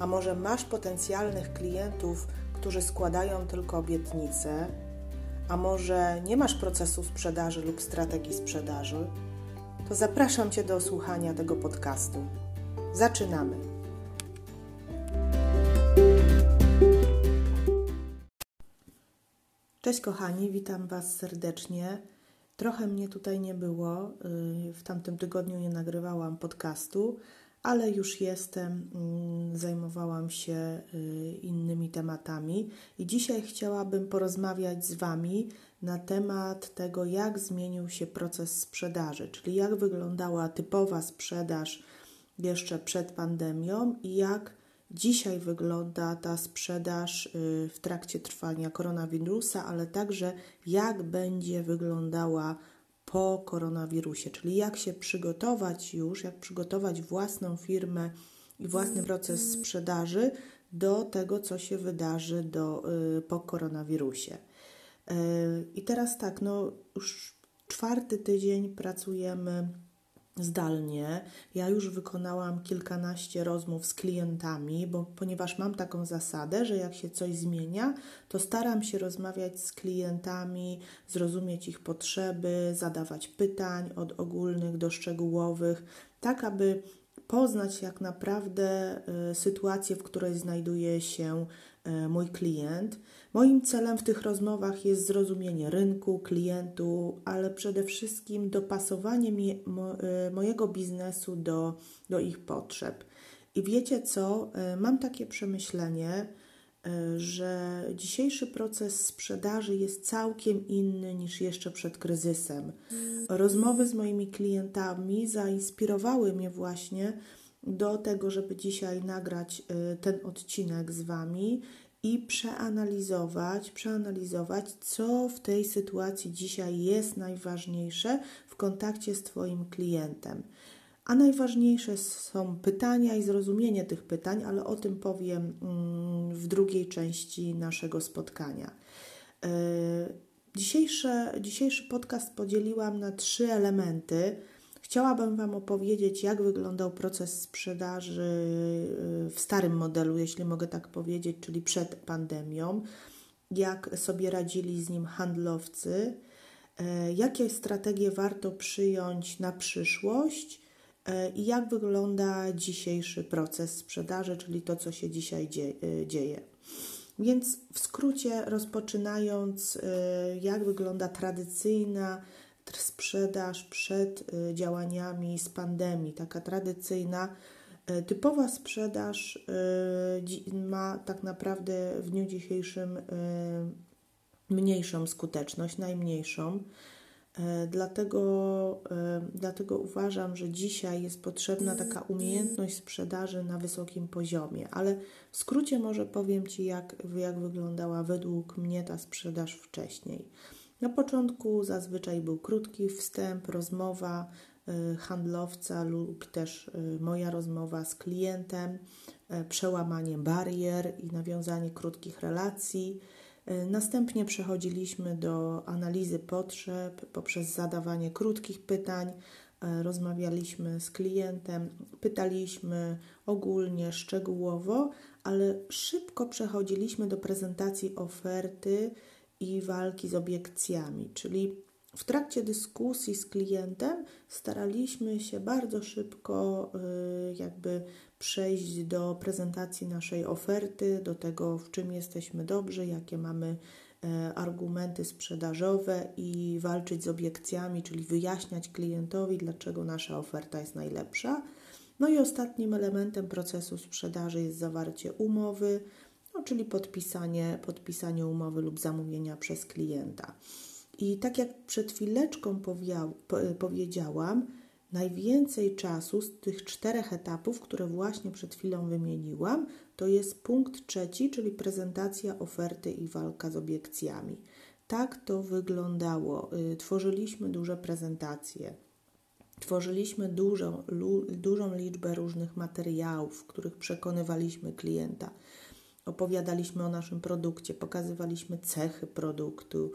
a może masz potencjalnych klientów, którzy składają tylko obietnice, a może nie masz procesu sprzedaży lub strategii sprzedaży, to zapraszam Cię do słuchania tego podcastu. Zaczynamy! Cześć kochani, witam Was serdecznie. Trochę mnie tutaj nie było, y, w tamtym tygodniu nie nagrywałam podcastu, ale już jestem, mm, zajmowałam się y, innymi tematami. I dzisiaj chciałabym porozmawiać z Wami na temat tego, jak zmienił się proces sprzedaży, czyli jak wyglądała typowa sprzedaż jeszcze przed pandemią i jak dzisiaj wygląda ta sprzedaż y, w trakcie trwania koronawirusa, ale także jak będzie wyglądała po koronawirusie, czyli jak się przygotować już, jak przygotować własną firmę i własny proces sprzedaży do tego, co się wydarzy do, y, po koronawirusie. Y, I teraz tak, no już czwarty tydzień pracujemy zdalnie. Ja już wykonałam kilkanaście rozmów z klientami, bo ponieważ mam taką zasadę, że jak się coś zmienia, to staram się rozmawiać z klientami, zrozumieć ich potrzeby, zadawać pytań od ogólnych do szczegółowych, tak aby poznać jak naprawdę y, sytuację, w której znajduje się y, mój klient. Moim celem w tych rozmowach jest zrozumienie rynku, klientu, ale przede wszystkim dopasowanie y, mojego biznesu do, do ich potrzeb. I wiecie co? Mam takie przemyślenie, że dzisiejszy proces sprzedaży jest całkiem inny niż jeszcze przed kryzysem. Rozmowy z moimi klientami zainspirowały mnie właśnie do tego, żeby dzisiaj nagrać y, ten odcinek z Wami i przeanalizować, przeanalizować, co w tej sytuacji dzisiaj jest najważniejsze w kontakcie z Twoim klientem. A najważniejsze są pytania i zrozumienie tych pytań, ale o tym powiem mm, w drugiej części naszego spotkania. Y, dzisiejszy, dzisiejszy podcast podzieliłam na trzy elementy. Chciałabym Wam opowiedzieć, jak wyglądał proces sprzedaży y, w starym modelu, jeśli mogę tak powiedzieć, czyli przed pandemią, jak sobie radzili z nim handlowcy, y, jakie strategie warto przyjąć na przyszłość i jak wygląda dzisiejszy proces sprzedaży, czyli to, co się dzisiaj dzieje. Więc w skrócie, rozpoczynając, jak wygląda tradycyjna sprzedaż przed działaniami z pandemii, taka tradycyjna, typowa sprzedaż ma tak naprawdę w dniu dzisiejszym mniejszą skuteczność, najmniejszą. Dlatego, dlatego uważam, że dzisiaj jest potrzebna taka umiejętność sprzedaży na wysokim poziomie, ale w skrócie może powiem Ci, jak, jak wyglądała według mnie ta sprzedaż wcześniej. Na początku zazwyczaj był krótki wstęp, rozmowa y, handlowca lub też moja rozmowa z klientem, przełamanie barier i nawiązanie krótkich relacji. Następnie przechodziliśmy do analizy potrzeb poprzez zadawanie krótkich pytań. Rozmawialiśmy z klientem, pytaliśmy ogólnie, szczegółowo, ale szybko przechodziliśmy do prezentacji oferty i walki z obiekcjami, czyli w trakcie dyskusji z klientem staraliśmy się bardzo szybko y, jakby przejść do prezentacji naszej oferty, do tego, w czym jesteśmy dobrzy, jakie mamy e, argumenty sprzedażowe i walczyć z obiekcjami, czyli wyjaśniać klientowi, dlaczego nasza oferta jest najlepsza. No i ostatnim elementem procesu sprzedaży jest zawarcie umowy, no, czyli podpisanie, podpisanie umowy lub zamówienia przez klienta. I tak jak przed chwileczką powiedziałam, najwięcej czasu z tych czterech etapów, które właśnie przed chwilą wymieniłam, To jest punkt trzeci, czyli prezentacja oferty i walka z obiekcjami. Tak to wyglądało. Y, tworzyliśmy duże prezentacje. Tworzyliśmy dużą, dużą liczbę różnych materiałów, w których przekonywaliśmy klienta. Opowiadaliśmy o naszym produkcie, pokazywaliśmy cechy produktu,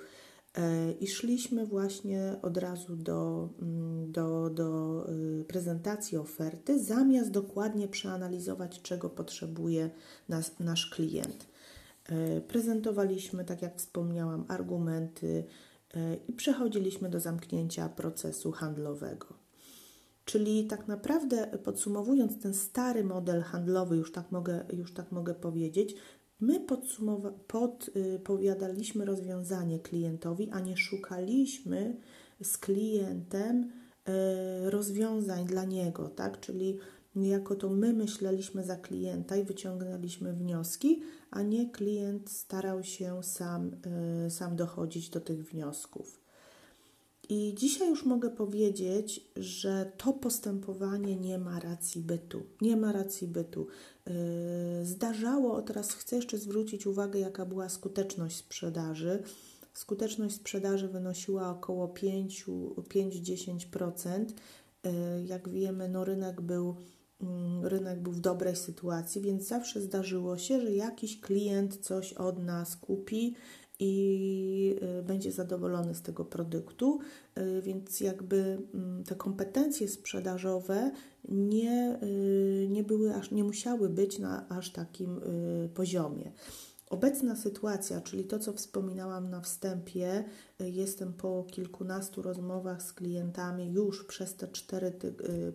I szliśmy właśnie od razu do, mm, do, do y, prezentacji oferty, zamiast dokładnie przeanalizować, czego potrzebuje nas, nasz klient. E, prezentowaliśmy, tak jak wspomniałam, argumenty e, i przechodziliśmy do zamknięcia procesu handlowego. Czyli tak naprawdę podsumowując ten stary model handlowy, już tak mogę, już tak mogę powiedzieć, My podpowiadaliśmy rozwiązanie klientowi, a nie szukaliśmy z klientem e, rozwiązań dla niego, tak? Czyli niejako to my myśleliśmy za klienta i wyciągnęliśmy wnioski, a nie klient starał się sam, e, sam dochodzić do tych wniosków. I dzisiaj już mogę powiedzieć, że to postępowanie nie ma racji bytu. Nie ma racji bytu. Yy, zdarzało, teraz chcę jeszcze zwrócić uwagę, jaka była skuteczność sprzedaży. Skuteczność sprzedaży wynosiła około 5-10%. Yy, jak wiemy, no rynek był mm, rynek był w dobrej sytuacji, więc zawsze zdarzyło się, że jakiś klient coś od nas kupi i y, będzie zadowolony z tego produktu, y, więc jakby mm, te kompetencje sprzedażowe nie, y, nie były aż, nie musiały być na aż takim poziomie. Obecna sytuacja, czyli to, co wspominałam na wstępie, jestem po kilkunastu rozmowach z klientami już przez te cztery,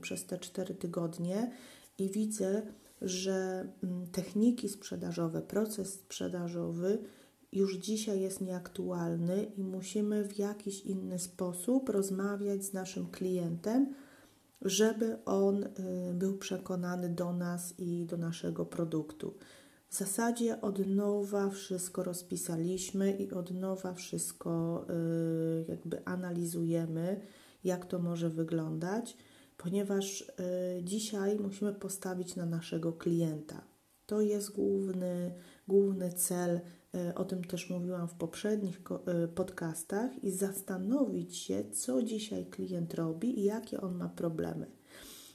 przez te cztery tygodnie i widzę, że mm, techniki sprzedażowe, proces sprzedażowy już dzisiaj jest nieaktualny i musimy w jakiś inny sposób rozmawiać z naszym klientem, żeby on y, był przekonany do nas i do naszego produktu. W zasadzie od nowa wszystko rozpisaliśmy i od nowa wszystko y, jakby analizujemy, jak to może wyglądać, ponieważ y, dzisiaj musimy postawić na naszego klienta. To jest główny, główny cel o tym też mówiłam w poprzednich e, podcastach, i zastanowić się, co dzisiaj klient robi i jakie on ma problemy.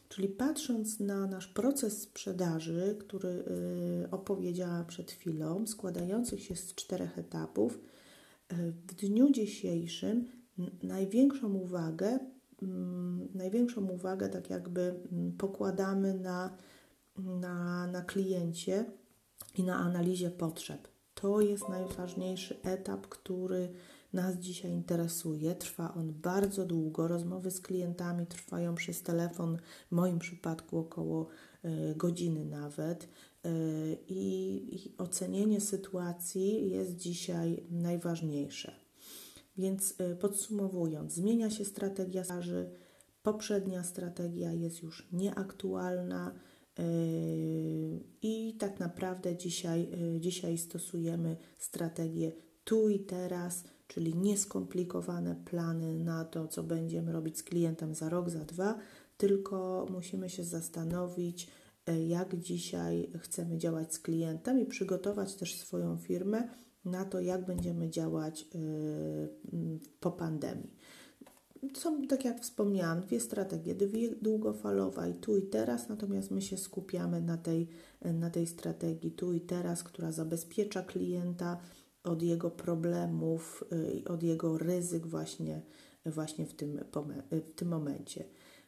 Czyli patrząc na nasz proces sprzedaży, który e, opowiedziałam przed chwilą, składających się z czterech etapów, w dniu dzisiejszym największą uwagę, mm, największą uwagę tak jakby mm, pokładamy na, na, na kliencie i na analizie potrzeb. To jest najważniejszy etap, który nas dzisiaj interesuje. Trwa on bardzo długo. Rozmowy z klientami trwają przez telefon, w moim przypadku około y, godziny nawet. Y, I, I ocenienie sytuacji jest dzisiaj najważniejsze. Więc y, podsumowując, zmienia się strategia staży, poprzednia strategia jest już nieaktualna I tak naprawdę dzisiaj, yy, dzisiaj stosujemy strategię tu i teraz, czyli nieskomplikowane plany na to, co będziemy robić z klientem za rok, za dwa, tylko musimy się zastanowić, yy, jak dzisiaj chcemy działać z klientem i przygotować też swoją firmę na to, jak będziemy działać po pandemii. Są, tak jak wspomniałam, dwie strategie, dwie długofalowa i tu i teraz, natomiast my się skupiamy na tej, na tej strategii tu i teraz, która zabezpiecza klienta od jego problemów y, od jego ryzyk właśnie, właśnie w, tym, w tym momencie.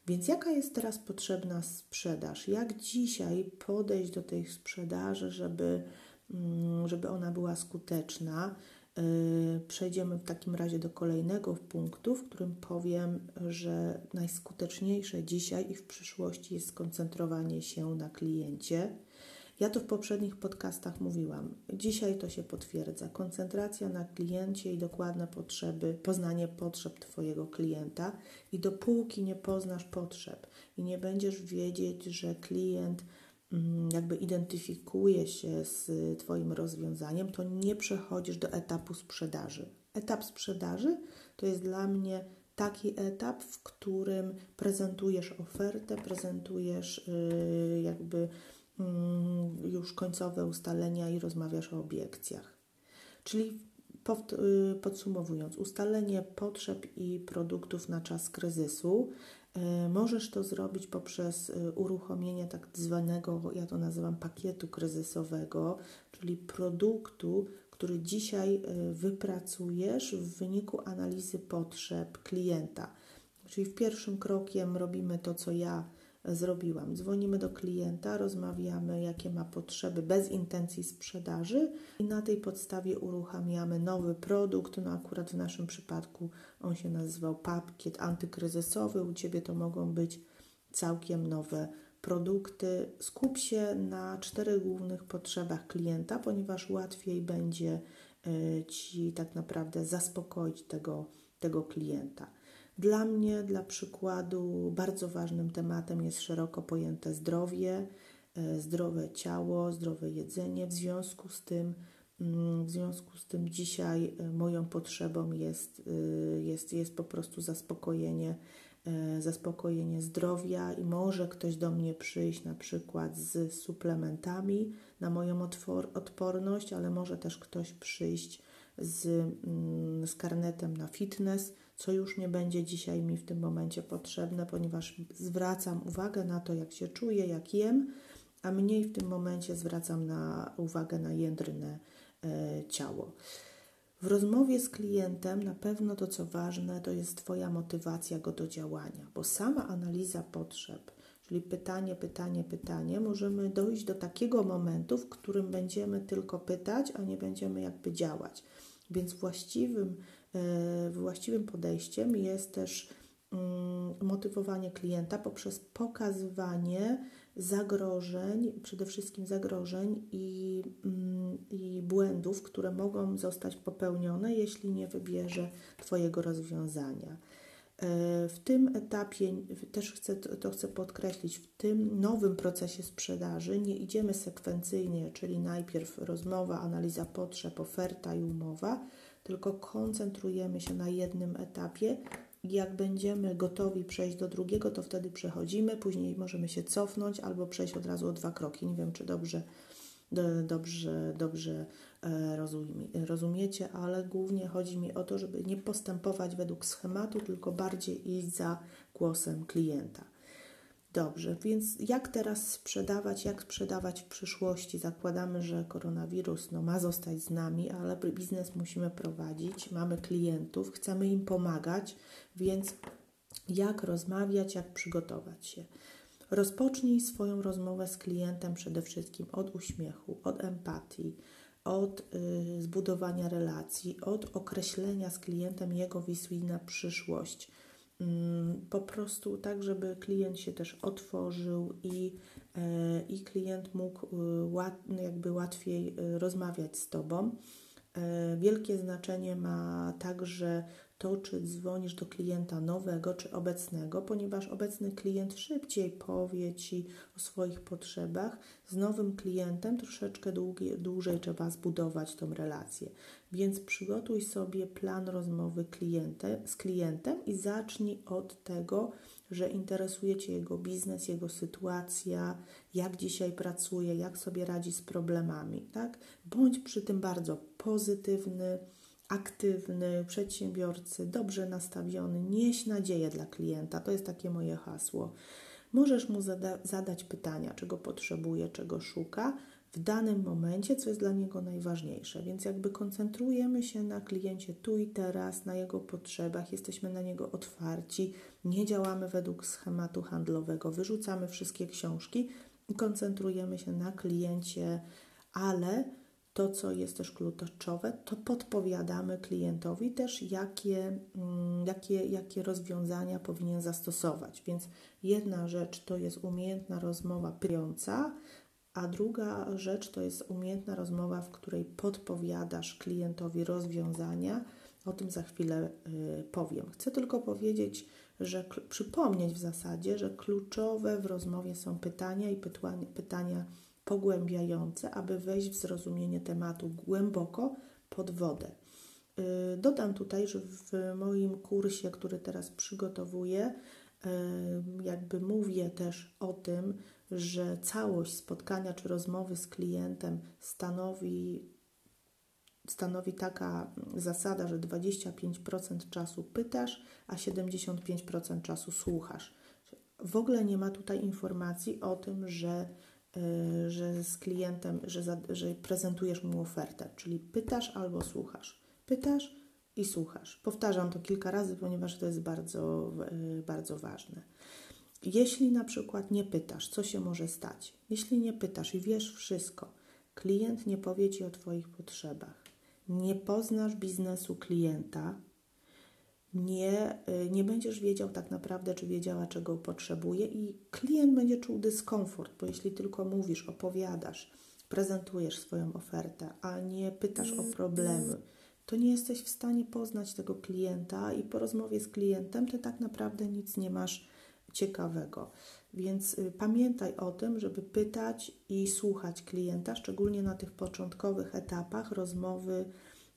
Więc jaka jest teraz potrzebna sprzedaż? Jak dzisiaj podejść do tej sprzedaży, żeby, mm, żeby ona była skuteczna? Y, przejdziemy w takim razie do kolejnego punktu, w którym powiem, że najskuteczniejsze dzisiaj i w przyszłości jest skoncentrowanie się na kliencie. Ja to w poprzednich podcastach mówiłam. Dzisiaj to się potwierdza. Koncentracja na kliencie i dokładne potrzeby, poznanie potrzeb Twojego klienta. I dopóki nie poznasz potrzeb i nie będziesz wiedzieć, że klient jakby identyfikuje się z Twoim rozwiązaniem, to nie przechodzisz do etapu sprzedaży. Etap sprzedaży to jest dla mnie taki etap, w którym prezentujesz ofertę, prezentujesz yy, jakby mm, już końcowe ustalenia i rozmawiasz o obiekcjach. Czyli y, podsumowując, ustalenie potrzeb i produktów na czas kryzysu. Y, możesz to zrobić poprzez y, uruchomienie tak zwanego, ja to nazywam pakietu kryzysowego, czyli produktu, który dzisiaj wypracujesz w wyniku analizy potrzeb klienta. Czyli w pierwszym krokiem robimy to, co ja zrobiłam. Dzwonimy do klienta, rozmawiamy, jakie ma potrzeby bez intencji sprzedaży i na tej podstawie uruchamiamy nowy produkt. No akurat w naszym przypadku on się nazywał pakiet antykryzysowy. U Ciebie to mogą być całkiem nowe produkty. Skup się na czterech głównych potrzebach klienta, ponieważ łatwiej będzie e, Ci tak naprawdę zaspokoić tego, tego klienta. Dla mnie, dla przykładu, bardzo ważnym tematem jest szeroko pojęte zdrowie, e, zdrowe ciało, zdrowe jedzenie. W związku z tym, mm, w związku z tym dzisiaj e, moją potrzebą jest, e, jest, jest po prostu zaspokojenie, zaspokojenie zdrowia i może ktoś do mnie przyjść na przykład z suplementami na moją odporność, ale może też ktoś przyjść z, mm, z karnetem na fitness co już nie będzie dzisiaj mi w tym momencie potrzebne, ponieważ zwracam uwagę na to, jak się czuję, jak jem, a mniej w tym momencie zwracam na uwagę na jędrne e, ciało. W rozmowie z klientem na pewno to, co ważne, to jest Twoja motywacja go do działania, bo sama analiza potrzeb, czyli pytanie, pytanie, pytanie, możemy dojść do takiego momentu, w którym będziemy tylko pytać, a nie będziemy jakby działać. Więc właściwym E, właściwym podejściem jest też mm, motywowanie klienta poprzez pokazywanie zagrożeń, przede wszystkim zagrożeń i, mm, i błędów, które mogą zostać popełnione, jeśli nie wybierze Twojego rozwiązania. W tym etapie też chcę, to chcę podkreślić, w tym nowym procesie sprzedaży nie idziemy sekwencyjnie, czyli najpierw rozmowa, analiza potrzeb, oferta i umowa, tylko koncentrujemy się na jednym etapie. Jak będziemy gotowi przejść do drugiego, to wtedy przechodzimy, później możemy się cofnąć albo przejść od razu o dwa kroki. Nie wiem, czy dobrze, dobrze, dobrze e, rozumiecie, ale głównie chodzi mi o to, żeby nie postępować według schematu, tylko bardziej iść za głosem klienta. Dobrze, więc jak teraz sprzedawać, jak sprzedawać w przyszłości? Zakładamy, że koronawirus no, ma zostać z nami, ale biznes musimy prowadzić, mamy klientów, chcemy im pomagać, więc jak rozmawiać, jak przygotować się? Rozpocznij swoją rozmowę z klientem przede wszystkim od uśmiechu, od empatii, od y, zbudowania relacji, od określenia z klientem jego wizji na przyszłość Mm, po prostu tak, żeby klient się też otworzył i, e, i klient mógł e, jakby łatwiej e, rozmawiać z Tobą. Wielkie znaczenie ma także to, czy dzwonisz do klienta nowego, czy obecnego, ponieważ obecny klient szybciej powie Ci o swoich potrzebach. Z nowym klientem troszeczkę długie, dłużej trzeba zbudować tą relację. Więc przygotuj sobie plan rozmowy z klientem i zacznij od tego, że interesuje Cię jego biznes, jego sytuacja, jak dzisiaj pracuje, jak sobie radzi z problemami. Tak? Bądź przy tym bardzo pozytywny, aktywny, przedsiębiorcy, dobrze nastawiony, nieś nadzieję dla klienta. To jest takie moje hasło. Możesz mu zada zadać pytania, czego potrzebuje, czego szuka w danym momencie, co jest dla niego najważniejsze. Więc jakby koncentrujemy się na kliencie tu i teraz, na jego potrzebach, jesteśmy na niego otwarci, nie działamy według schematu handlowego, wyrzucamy wszystkie książki i koncentrujemy się na kliencie, ale to, co jest też kluczowe, to podpowiadamy klientowi też, jakie, mm, jakie, jakie rozwiązania powinien zastosować. Więc jedna rzecz to jest umiejętna rozmowa pyjąca, a druga rzecz to jest umiejętna rozmowa, w której podpowiadasz klientowi rozwiązania. O tym za chwilę y, powiem. Chcę tylko powiedzieć, że przypomnieć w zasadzie, że kluczowe w rozmowie są pytania i pytania, pytania pogłębiające, aby wejść w zrozumienie tematu głęboko pod wodę. Y, dodam tutaj, że w moim kursie, który teraz przygotowuję, y, jakby mówię też o tym, że całość spotkania czy rozmowy z klientem stanowi, stanowi taka zasada, że 25% czasu pytasz, a 75% czasu słuchasz. W ogóle nie ma tutaj informacji o tym, że, że z klientem, że, za, że prezentujesz mu ofertę, czyli pytasz albo słuchasz. Pytasz i słuchasz. Powtarzam to kilka razy, ponieważ to jest bardzo, yy, bardzo ważne. Jeśli na przykład nie pytasz, co się może stać? Jeśli nie pytasz i wiesz wszystko, klient nie powie ci o Twoich potrzebach, nie poznasz biznesu klienta, nie, y, nie będziesz wiedział tak naprawdę, czy wiedziała, czego potrzebuje, i klient będzie czuł dyskomfort, bo jeśli tylko mówisz, opowiadasz, prezentujesz swoją ofertę, a nie pytasz o problemy, to nie jesteś w stanie poznać tego klienta i po rozmowie z klientem ty tak naprawdę nic nie masz ciekawego. Więc y, pamiętaj o tym, żeby pytać i słuchać klienta, szczególnie na tych początkowych etapach rozmowy,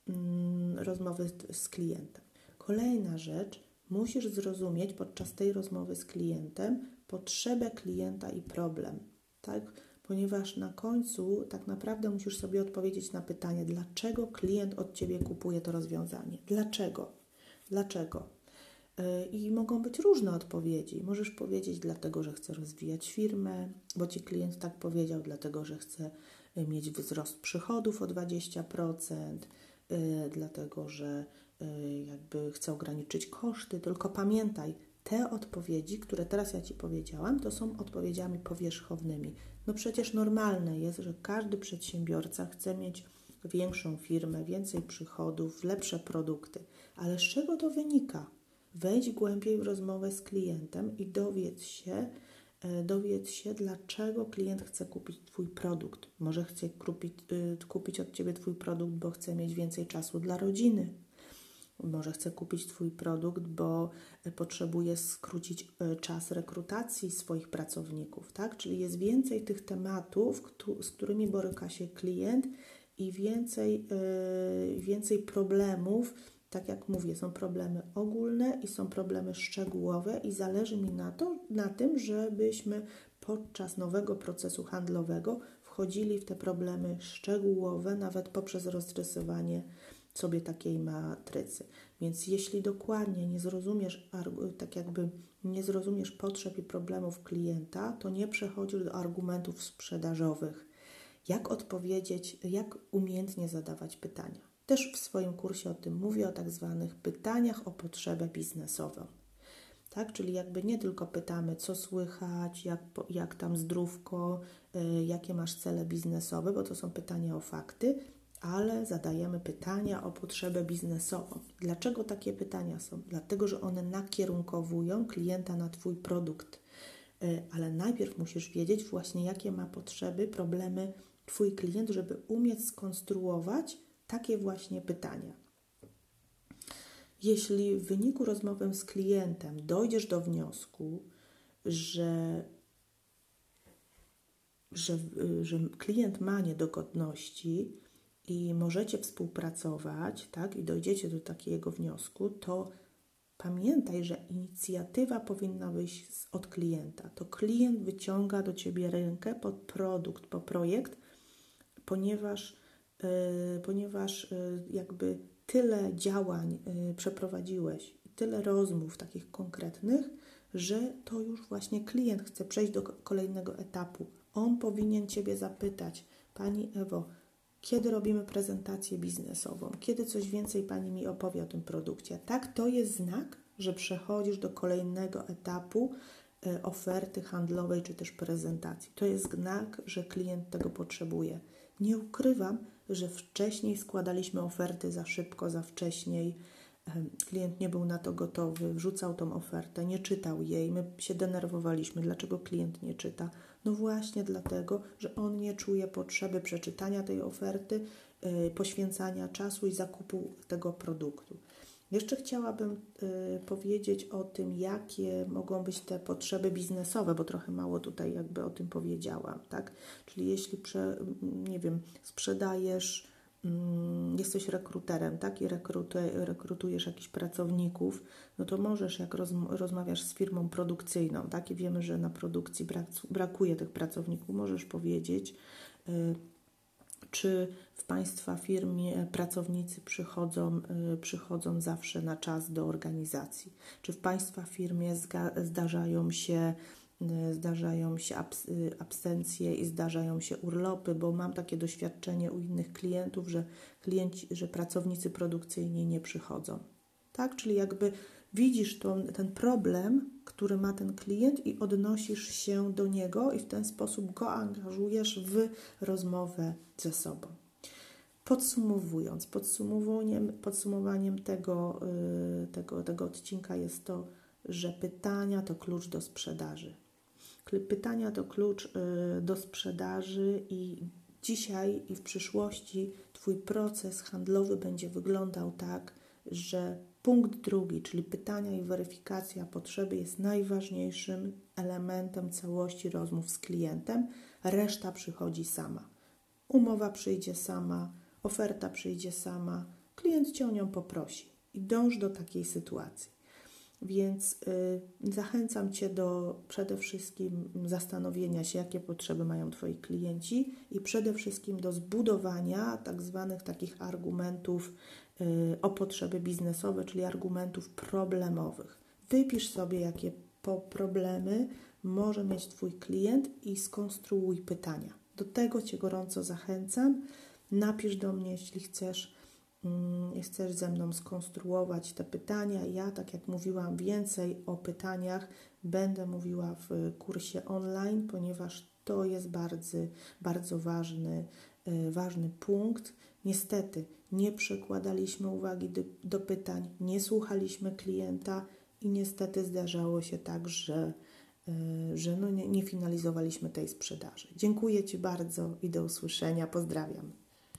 mm, rozmowy z klientem. Kolejna rzecz, musisz zrozumieć podczas tej rozmowy z klientem potrzebę klienta i problem, tak? Ponieważ na końcu tak naprawdę musisz sobie odpowiedzieć na pytanie, dlaczego klient od ciebie kupuje to rozwiązanie? Dlaczego? Dlaczego? Y, I mogą być różne odpowiedzi. Możesz powiedzieć, dlatego, że chce rozwijać firmę, bo ci klient tak powiedział, dlatego, że chce y, mieć wzrost przychodów o 20%, y, dlatego, że jakby chce ograniczyć koszty. Tylko pamiętaj, te odpowiedzi, które teraz ja Ci powiedziałam, to są odpowiedziami powierzchownymi. No przecież normalne jest, że każdy przedsiębiorca chce mieć większą firmę, więcej przychodów, lepsze produkty. Ale z czego to wynika? Wejdź głębiej w rozmowę z klientem i dowiedz się, e, dowiedz się, dlaczego klient chce kupić Twój produkt. Może chce kupić, y, kupić od Ciebie Twój produkt, bo chce mieć więcej czasu dla rodziny. Może chce kupić Twój produkt, bo potrzebuje skrócić e, czas rekrutacji swoich pracowników, tak? Czyli jest więcej tych tematów, z którymi boryka się klient i więcej, e, więcej problemów, tak jak mówię, są problemy ogólne i są problemy szczegółowe, i zależy mi na, to, na tym, żebyśmy podczas nowego procesu handlowego wchodzili w te problemy szczegółowe, nawet poprzez rozrysowanie sobie takiej matrycy. Więc jeśli dokładnie nie zrozumiesz, tak jakby nie zrozumiesz potrzeb i problemów klienta, to nie przechodzisz do argumentów sprzedażowych. Jak odpowiedzieć, jak umiejętnie zadawać pytania. Też w swoim kursie o tym mówię, o tak zwanych pytaniach o potrzebę biznesową. Tak, czyli jakby nie tylko pytamy, co słychać, jak, jak tam zdrówko, y, jakie masz cele biznesowe, bo to są pytania o fakty, ale zadajemy pytania o potrzebę biznesową. Dlaczego takie pytania są? Dlatego, że one nakierunkowują klienta na Twój produkt. Y, ale najpierw musisz wiedzieć właśnie, jakie ma potrzeby, problemy Twój klient, żeby umieć skonstruować takie właśnie pytania. Jeśli w wyniku rozmowy z klientem dojdziesz do wniosku, że, że, że klient ma niedogodności i możecie współpracować, tak, i dojdziecie do takiego wniosku, to pamiętaj, że inicjatywa powinna wyjść od klienta. To klient wyciąga do ciebie rękę po produkt, po projekt, ponieważ Y, ponieważ y, jakby tyle działań y, przeprowadziłeś, tyle rozmów takich konkretnych, że to już właśnie klient chce przejść do kolejnego etapu. On powinien Ciebie zapytać, Pani Ewo, kiedy robimy prezentację biznesową, kiedy coś więcej Pani mi opowie o tym produkcie. Tak, to jest znak, że przechodzisz do kolejnego etapu oferty handlowej czy też prezentacji. To jest znak, że klient tego potrzebuje. Nie ukrywam, że wcześniej składaliśmy oferty za szybko, za wcześniej. Klient nie był na to gotowy, wrzucał tą ofertę, nie czytał jej. My się denerwowaliśmy, dlaczego klient nie czyta. No właśnie dlatego, że on nie czuje potrzeby przeczytania tej oferty, yy, poświęcania czasu i zakupu tego produktu. Jeszcze chciałabym y, powiedzieć o tym, jakie mogą być te potrzeby biznesowe, bo trochę mało tutaj jakby o tym powiedziałam, tak? Czyli jeśli, prze, nie wiem, sprzedajesz jesteś rekruterem, tak, i rekrutujesz jakichś pracowników, no to możesz, jak rozmawiasz z firmą produkcyjną, tak, i wiemy, że na produkcji brakuje tych pracowników, możesz powiedzieć, y, czy w Państwa firmie pracownicy przychodzą, y, przychodzą zawsze na czas do organizacji? Czy w Państwa firmie zdarzają się zdarzają się y, absencje i zdarzają się urlopy, bo mam takie doświadczenie u innych klientów, że klienci, że pracownicy produkcyjni nie przychodzą. Tak, czyli jakby widzisz to, ten problem, który ma ten klient i odnosisz się do niego i w ten sposób go angażujesz w rozmowę ze sobą. Podsumowując, podsumowaniem, podsumowaniem tego, y, tego, tego odcinka jest to, że pytania to klucz do sprzedaży. Pytania to klucz y, do sprzedaży i dzisiaj i w przyszłości Twój proces handlowy będzie wyglądał tak, że punkt drugi, czyli pytania i weryfikacja potrzeby, jest najważniejszym elementem całości rozmów z klientem. Reszta przychodzi sama. Umowa przyjdzie sama, oferta przyjdzie sama, klient cię o nią poprosi i dąż do takiej sytuacji. Więc y, zachęcam Cię do przede wszystkim zastanowienia się, jakie potrzeby mają Twoi klienci i przede wszystkim do zbudowania tak zwanych takich argumentów y, o potrzeby biznesowe, czyli argumentów problemowych. Wypisz sobie, jakie problemy może mieć Twój klient i skonstruuj pytania. Do tego Cię gorąco zachęcam. Napisz do mnie, jeśli chcesz chcesz ze mną skonstruować te pytania. Ja, tak jak mówiłam, więcej o pytaniach będę mówiła w kursie online, ponieważ to jest bardzo, bardzo ważny, e, ważny punkt. Niestety nie przekładaliśmy uwagi do, do pytań, nie słuchaliśmy klienta i niestety zdarzało się tak, że, e, że no nie, nie finalizowaliśmy tej sprzedaży. Dziękuję Ci bardzo i do usłyszenia. Pozdrawiam.